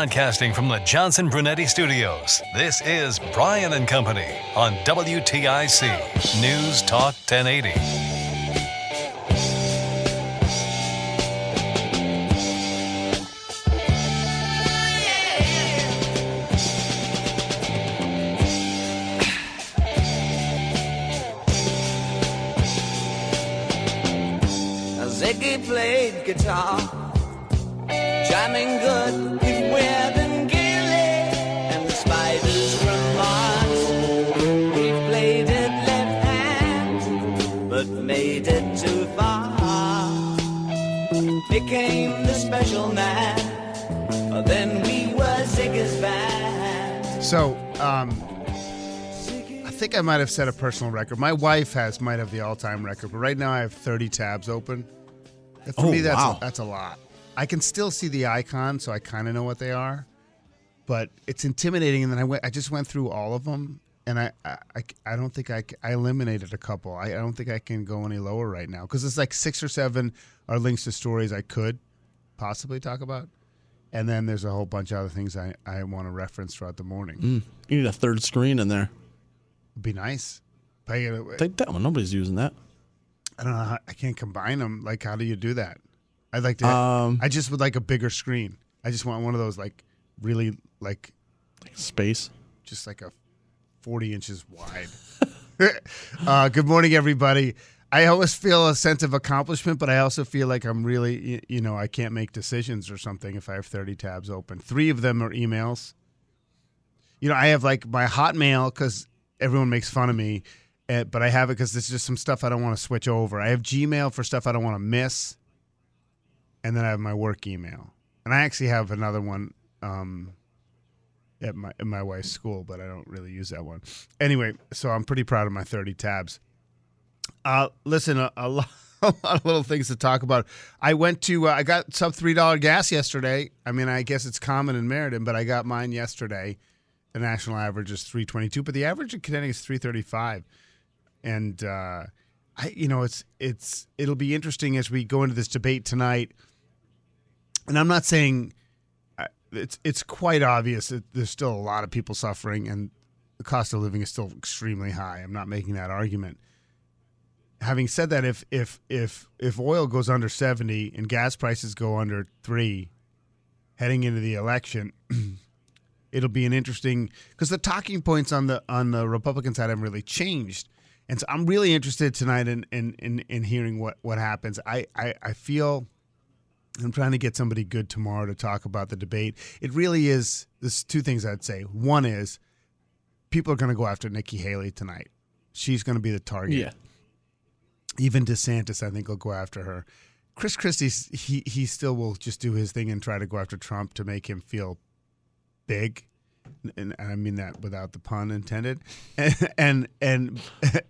Broadcasting from the Johnson Brunetti Studios, this is Brian and Company on WTIC News Talk 1080. Ziggy played guitar, jamming good Became the special man, then we were Ziggy's band. So, um, I think I might have set a personal record. My wife has might have the all-time record, but right now I have 30 tabs open. And For Oh, me, that's wow. a, that's a lot. I can still see the icon, so I kind of know what they are, but it's intimidating. And then I went, I just went through all of them, and I, I, I, don't think I, I eliminated a couple. I, I don't think I can go any lower right now because it's like six or seven are links to stories I could possibly talk about, and then there's a whole bunch of other things I, I want to reference throughout the morning. Mm, you need a third screen in there. Be nice. But I, gotta- Take that one. Nobody's using that. I don't know. How, I can't combine them. Like, how do you do that? I'd like to. Um, I just would like a bigger screen. I just want one of those like really like Space. just like a forty inches wide. uh, good morning, everybody. I always feel a sense of accomplishment, but I also feel like I'm really, you know, I can't make decisions or something if I have 30 tabs open. Three of them are emails. You know, I have like my Hotmail because everyone makes fun of me, uh, but I have it because there's just some stuff I don't want to switch over. I have Gmail for stuff I don't want to miss, and then I have my work email, and I actually have another one um, at my at my wife's school, but I don't really use that one. Anyway, so I'm pretty proud of my 30 tabs. Uh, listen, a, a, lot, a lot of little things to talk about. I went to, uh, I got sub three dollar gas yesterday. I mean, I guess it's common in Meriden, but I got mine yesterday. The national average is three twenty two, but the average in Connecticut is three thirty five. And uh, I, you know, it's it's it'll be interesting as we go into this debate tonight. And I'm not saying it's it's quite obvious that there's still a lot of people suffering, and the cost of living is still extremely high. I'm not making that argument having said that, if if if if oil goes under seventy and gas prices go under three, heading into the election, it'll be an interesting because the talking points on the on the Republican side haven't really changed. And so I'm really interested tonight in in, in, in hearing what, what happens. I, I, I feel I'm trying to get somebody good tomorrow to talk about the debate. It really is. There's two things I'd say. One is people are going to go after Nikki Haley tonight. She's going to be the target. Yeah. Even DeSantis, I think, will go after her. Chris Christie, he he still will just do his thing and try to go after Trump to make him feel big, and, and I mean that without the pun intended. And and and,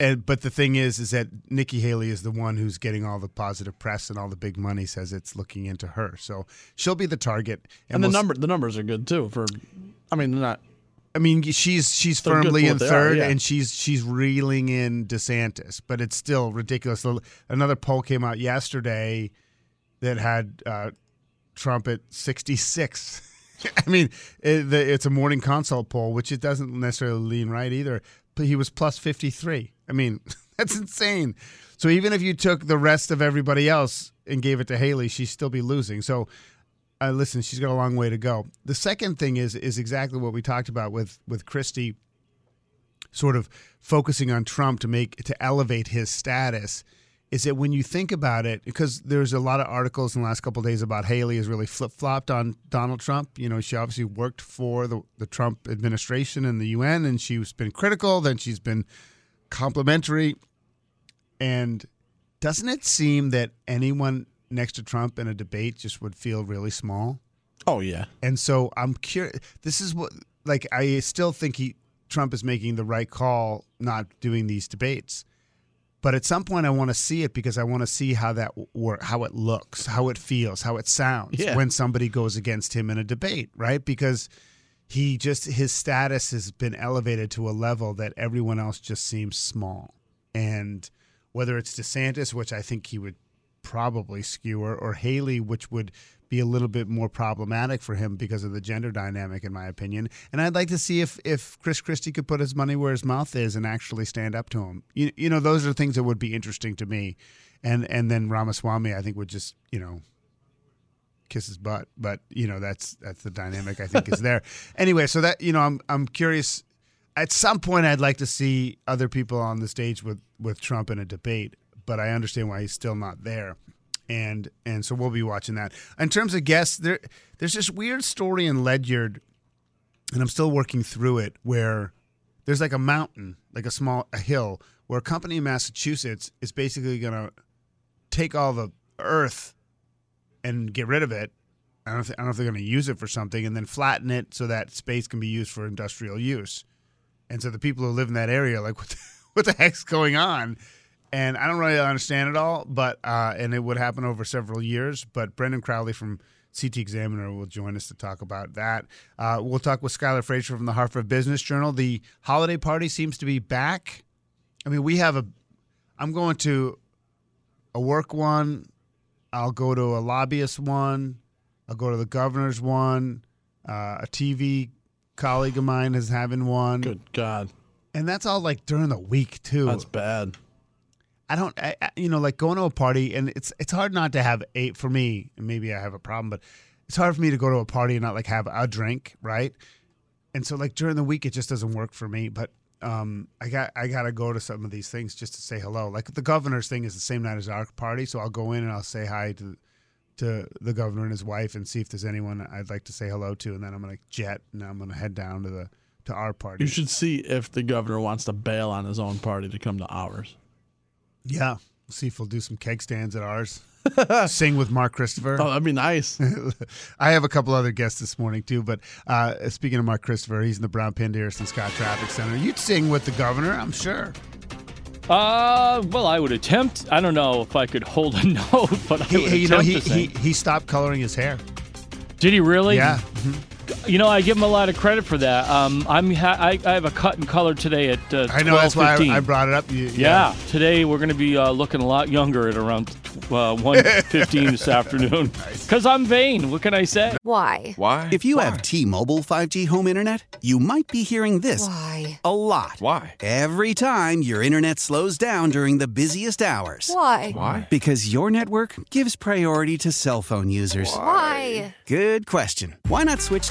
and but the thing is, is that Nikki Haley is the one who's getting all the positive press and all the big money says it's looking into her, so she'll be the target. And, the we'll number the numbers are good too. For, I mean, not. I mean, she's she's firmly in they are, third, yeah. and she's she's reeling in DeSantis, but it's still ridiculous. Another poll came out yesterday that had uh, Trump at sixty six. I mean, it, the, it's a morning consult poll, which it doesn't necessarily lean right either. He was plus fifty three. I mean, that's insane. So even if you took the rest of everybody else and gave it to Haley, she'd still be losing. So uh, listen, she's got a long way to go. The second thing is is exactly what we talked about with with Christie, sort of focusing on Trump to make to elevate his status. Is that when you think about it, because there's a lot of articles in the last couple of days about Haley has really flip flopped on Donald Trump. You know, she obviously worked for the, the Trump administration and the UN, and she's been critical. Then she's been complimentary. And doesn't it seem that anyone next to Trump in a debate just would feel really small? Oh yeah. And so I'm curious. This is what, like, I still think he Trump is making the right call not doing these debates. But at some point, I want to see it because I want to see how that work, how it looks, how it feels, how it sounds Yeah. when somebody goes against him in a debate, right? Because he just his status has been elevated to a level that everyone else just seems small. And whether it's DeSantis, which I think he would probably skewer, or Haley, which would be a little bit more problematic for him because of the gender dynamic, in my opinion. And I'd like to see if if Chris Christie could put his money where his mouth is and actually stand up to him. You, you know, those are things that would be interesting to me. And and then Ramaswamy, I think, would just you know kiss his butt. But you know, that's that's the dynamic I think is there. Anyway, so that you know, I'm I'm curious. At some point, I'd like to see other people on the stage with with Trump in a debate, but I understand why he's still not there. And and so we'll be watching that. In terms of guests, there there's this weird story in Ledyard, and I'm still working through it, where there's like a mountain, like a small a hill, where a company in Massachusetts is basically to take all the earth and get rid of it. I don't, if, I don't know if they're going to use it for something, and then flatten it so that space can be used for industrial use. And so the people who live in that area are like, what the, what the heck's going on? And I don't really understand it all, but uh, and it would happen over several years. But Brendan Crowley from CT Examiner will join us to talk about that. Uh, we'll talk with Skylar Fraser from the Hartford Business Journal. The holiday party seems to be back. I mean, we have a. I'm going to a work one. I'll go to a lobbyist one. I'll go to the governor's one. Uh, a TV colleague of mine is having one, Good God. and that's all like during the week too. That's bad. I don't, I, you know, like going to a party, and it's it's hard not to have a for me. Maybe I have a problem, but it's hard for me to go to a party and not like have a drink, right? And so like during the week, it just doesn't work for me. But um, I got I got to go to some of these things just to say hello. Like the governor's thing is the same night as our party, so I'll go in and I'll say hi to to the governor and his wife and see if there's anyone I'd like to say hello to, and then I'm gonna jet and I'm gonna head down to the to our party. You should see if the governor wants to bail on his own party to come to ours. Yeah, we'll see if we'll do some keg stands at ours. Sing with Mark Christopher. Oh, that'd be nice. I have a couple other guests this morning too, but uh, speaking of Mark Christopher, he's in the Brown Paindiris Scott Traffic Center. You'd sing with the governor, I'm sure. Uh, well, I would attempt. I don't know if I could hold a note, but I He, would he- you know, he, to he sing. he stopped coloring his hair. Did he really? Yeah, You know, I give him a lot of credit for that. Um, I'm ha- I, I have a cut and color today at uh, I know. That's why I, I brought it up. You, Yeah, today we're going to be uh, looking a lot younger at around uh, 1.15 this afternoon. Because I'm vain. What can I say? Why? Why? If you have T-Mobile 5G home internet, you might be hearing this Why? a lot. Why? Every time your internet slows down during the busiest hours. Why? Why? Because your network gives priority to cell phone users. Why? Good question. Why not switch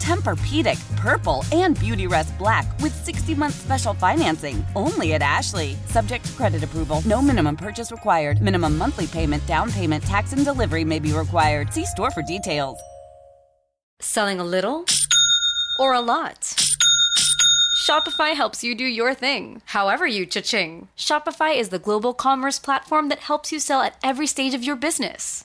Tempur-Pedic, Purple, and Beautyrest Black with 60-month special financing only at Ashley. Subject to credit approval. No minimum purchase required. Minimum monthly payment, down payment, tax, and delivery may be required. See store for details. Selling a little or a lot? Shopify helps you do your thing, however you cha-ching. Shopify is the global commerce platform that helps you sell at every stage of your business.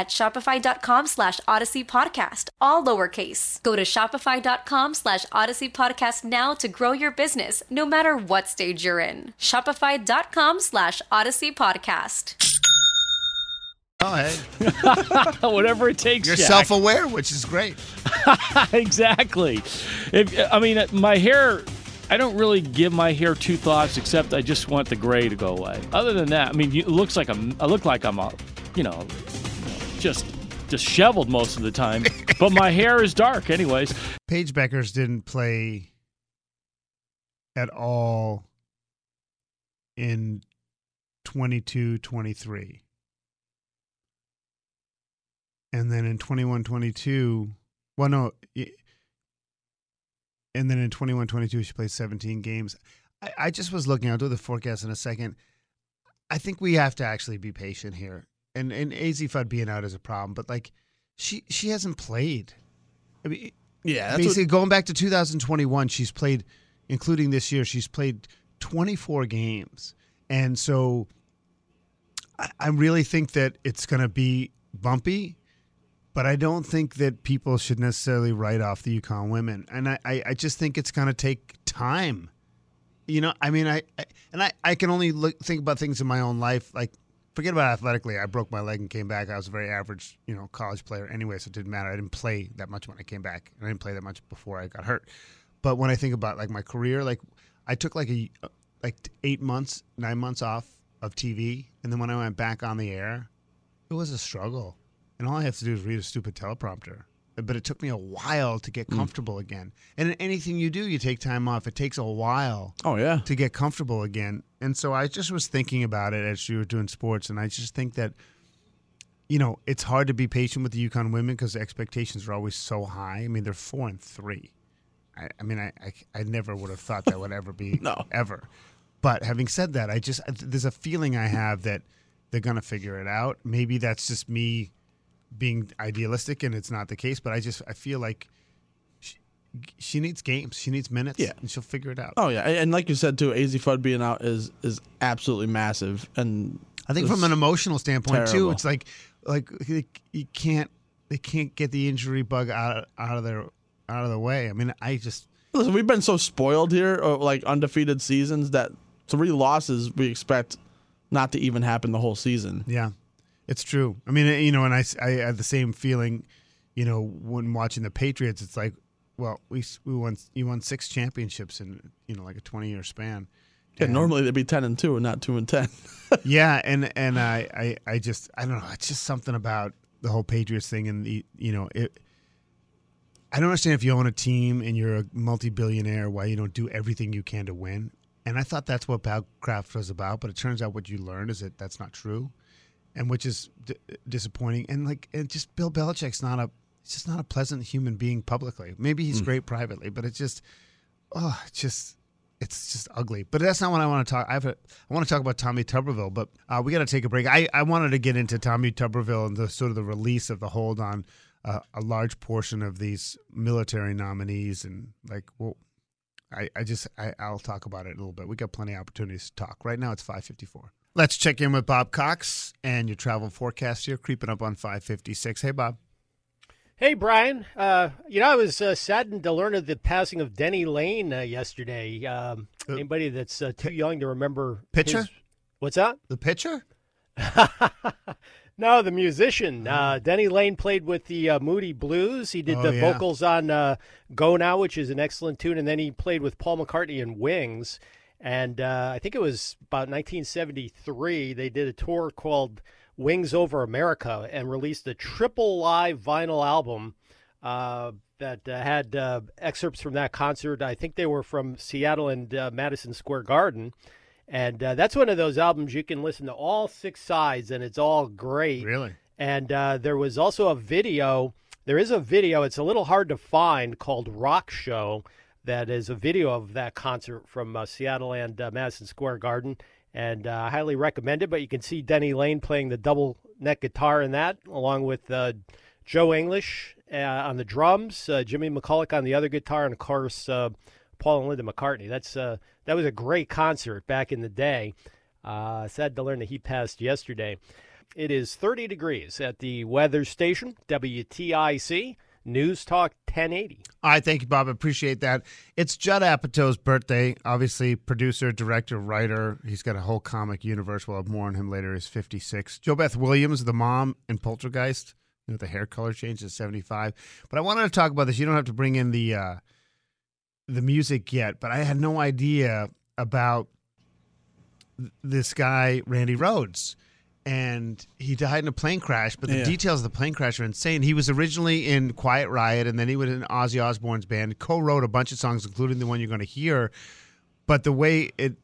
at shopify.com slash odyssey podcast, all lowercase. Go to shopify.com slash odyssey podcast now to grow your business, no matter what stage you're in. Shopify.com slash odyssey podcast. Oh, hey. Whatever it takes. You're Jack. self-aware, which is great. exactly. If I mean uh, my hair, I don't really give my hair two thoughts except I just want the gray to go away. Other than that, I mean, you- it looks like I'm. I look like I'm a, you know, just disheveled most of the time. but my hair is dark, anyways. Paige Bueckers didn't play at all in 22 23. And then in 21 22, well, no, and then in 21 22, she played 17 games. I, I just was looking, I'll do the forecast in a second. I think we have to actually be patient here. And, and Azzi Fudd being out is a problem, but like, she, she hasn't played. I mean, Yeah, that's basically what, going back to 2021 she's played including this year she's played 24 games. And so i, I really think that it's going to be bumpy but i don't think that people should necessarily write off the UConn women. And i, I, I just think it's going to take time. You know i mean i, I and I, I can only look, think about things in my own life like forget about athletically. I broke my leg and came back. I was a very average you know college player anyway so it didn't matter. I didn't play that much when i came back. And i didn't play that much before i got hurt. But when i think about like my career like i took like a like eight months nine months off of tv and then when i went back on the air it was a struggle. And all i have to do is read a stupid teleprompter but it took me a while to get mm. comfortable again and anything you do you take time off it takes a while oh yeah. to get comfortable again. And so I just was thinking about it as you were doing sports, and I just think that, you know, it's hard to be patient with the UConn women because the expectations are always so high. I mean, they're four and three. I, I mean, I, I I never would have thought that would ever be No. ever. But having said that, I just there's a feeling I have that they're gonna figure it out. Maybe that's just me being idealistic, and it's not the case. But I just I feel like. She, she needs games. She needs minutes. Yeah. and she'll figure it out. Oh yeah, and like you said too, Azzi Fudd being out is is absolutely massive, and I think from an emotional standpoint too, it's like like you can't they can't get the injury bug out out of their out of the way. I mean, I just Listen, we've been so spoiled here, or like undefeated seasons, that three losses we expect not to even happen the whole season. yeah, it's true. I mean, you know, and I, I had the same feeling, you know, when watching the Patriots, it's like, well, we we won you won six championships in you know like a twenty year span. Yeah, And- normally they'd be ten and two and not two and ten. yeah, and and I, I I just I don't know. It's just something about the whole Patriots thing, and the you know it. I don't understand if you own a team and you're a multi-billionaire, why you don't do everything you can to win. And I thought that's what Bob Kraft was about, but it turns out what you learn is that that's not true, and which is d- disappointing. And like, and just Bill Belichick's not a, he's just not a pleasant human being publicly. Maybe he's great privately, but it's just, oh, it's just it's just ugly. But that's not what I want to talk. I have a, I want to talk about Tommy Tuberville, but uh, we got to take a break. I, I wanted to get into Tommy Tuberville and the sort of the release of the hold on uh, a large portion of these military nominees and like well. I, I just I, I'll talk about it a little bit. We got plenty of opportunities to talk. Right now it's five fifty four. Let's check in with Bob Cox and your travel forecast here, creeping up on five fifty six. Hey Bob. Hey, Brian. Uh, you know, I was uh, saddened to learn of the passing of Denny Laine uh, yesterday. Um, Uh, anybody that's uh, too young to remember Pitcher? his- What's that? The pitcher? no, the musician. Uh, Denny Laine played with the uh, Moody Blues. He did Oh, the yeah. vocals on uh, "Go Now," which is an excellent tune, and then he played with Paul McCartney in Wings. And uh, I think it was about 1973. They did a tour called Wings Over America and released a triple live vinyl album uh, that uh, had uh, excerpts from that concert. I think they were from Seattle and uh, Madison Square Garden. And uh, that's one of those albums you can listen to all six sides, and it's all great. Really? And uh, there was also a video. There is a video. It's a little hard to find called Rock Show. That is a video of that concert from uh, Seattle and uh, Madison Square Garden, and uh, I highly recommend it. But you can see Denny Laine playing the double neck guitar in that, along with uh, Joe English uh, on the drums, uh, Jimmy McCulloch on the other guitar, and of course uh, Paul and Linda McCartney. That's uh, that was a great concert back in the day. Uh, sad to learn that he passed yesterday. It is 30 degrees at the weather station, WTIC News Talk 1080. All right, thank you, Bob. I appreciate that. It's Judd Apatow's birthday. Obviously, producer, director, writer. He's got a whole comic universe. We'll have more on him later. He's 56. JoBeth Williams, the mom in Poltergeist, you know, the hair color change is 75. But I wanted to talk about this. You don't have to bring in the uh, the music yet, but I had no idea about th- this guy, Randy Rhoads. And he died in a plane crash, but the Yeah. details of the plane crash are insane. He was originally in Quiet Riot, and then he was in Ozzy Osbourne's band, co wrote a bunch of songs, including the one you're going to hear. But the way it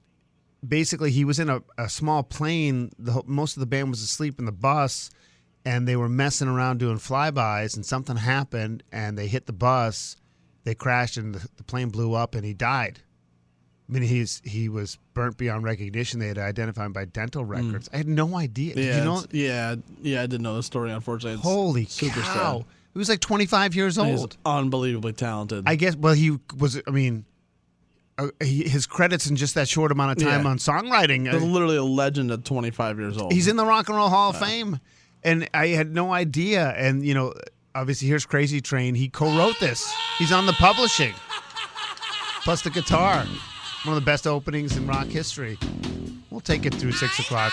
basically, he was in a, a small plane. The, most of the band was asleep in the bus, and they were messing around doing flybys, and something happened, and they hit the bus. They crashed, and the, the plane blew up, and he died. I mean, he's he was burnt beyond recognition. They had identified him by dental records. I had no idea. Did Yeah, you know? yeah, yeah. I didn't know the story. Unfortunately, It's Holy super cow! sad. He was like 25 years old. unbelievably talented. I guess. Well, he was. I mean, uh, he, his credits in just that short amount of time Yeah. on songwriting. He's uh, literally a legend at 25 years old. He's in the Rock and Roll Hall of Fame, and I had no idea. And you know, obviously, here's Crazy Train. He co-wrote this. He's on the publishing, plus the guitar. One of the best openings in rock history. We'll take it through six o'clock.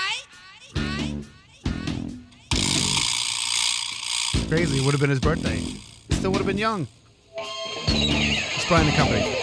Crazy. Would have been his birthday. Still would have been young. It's Brian the Company.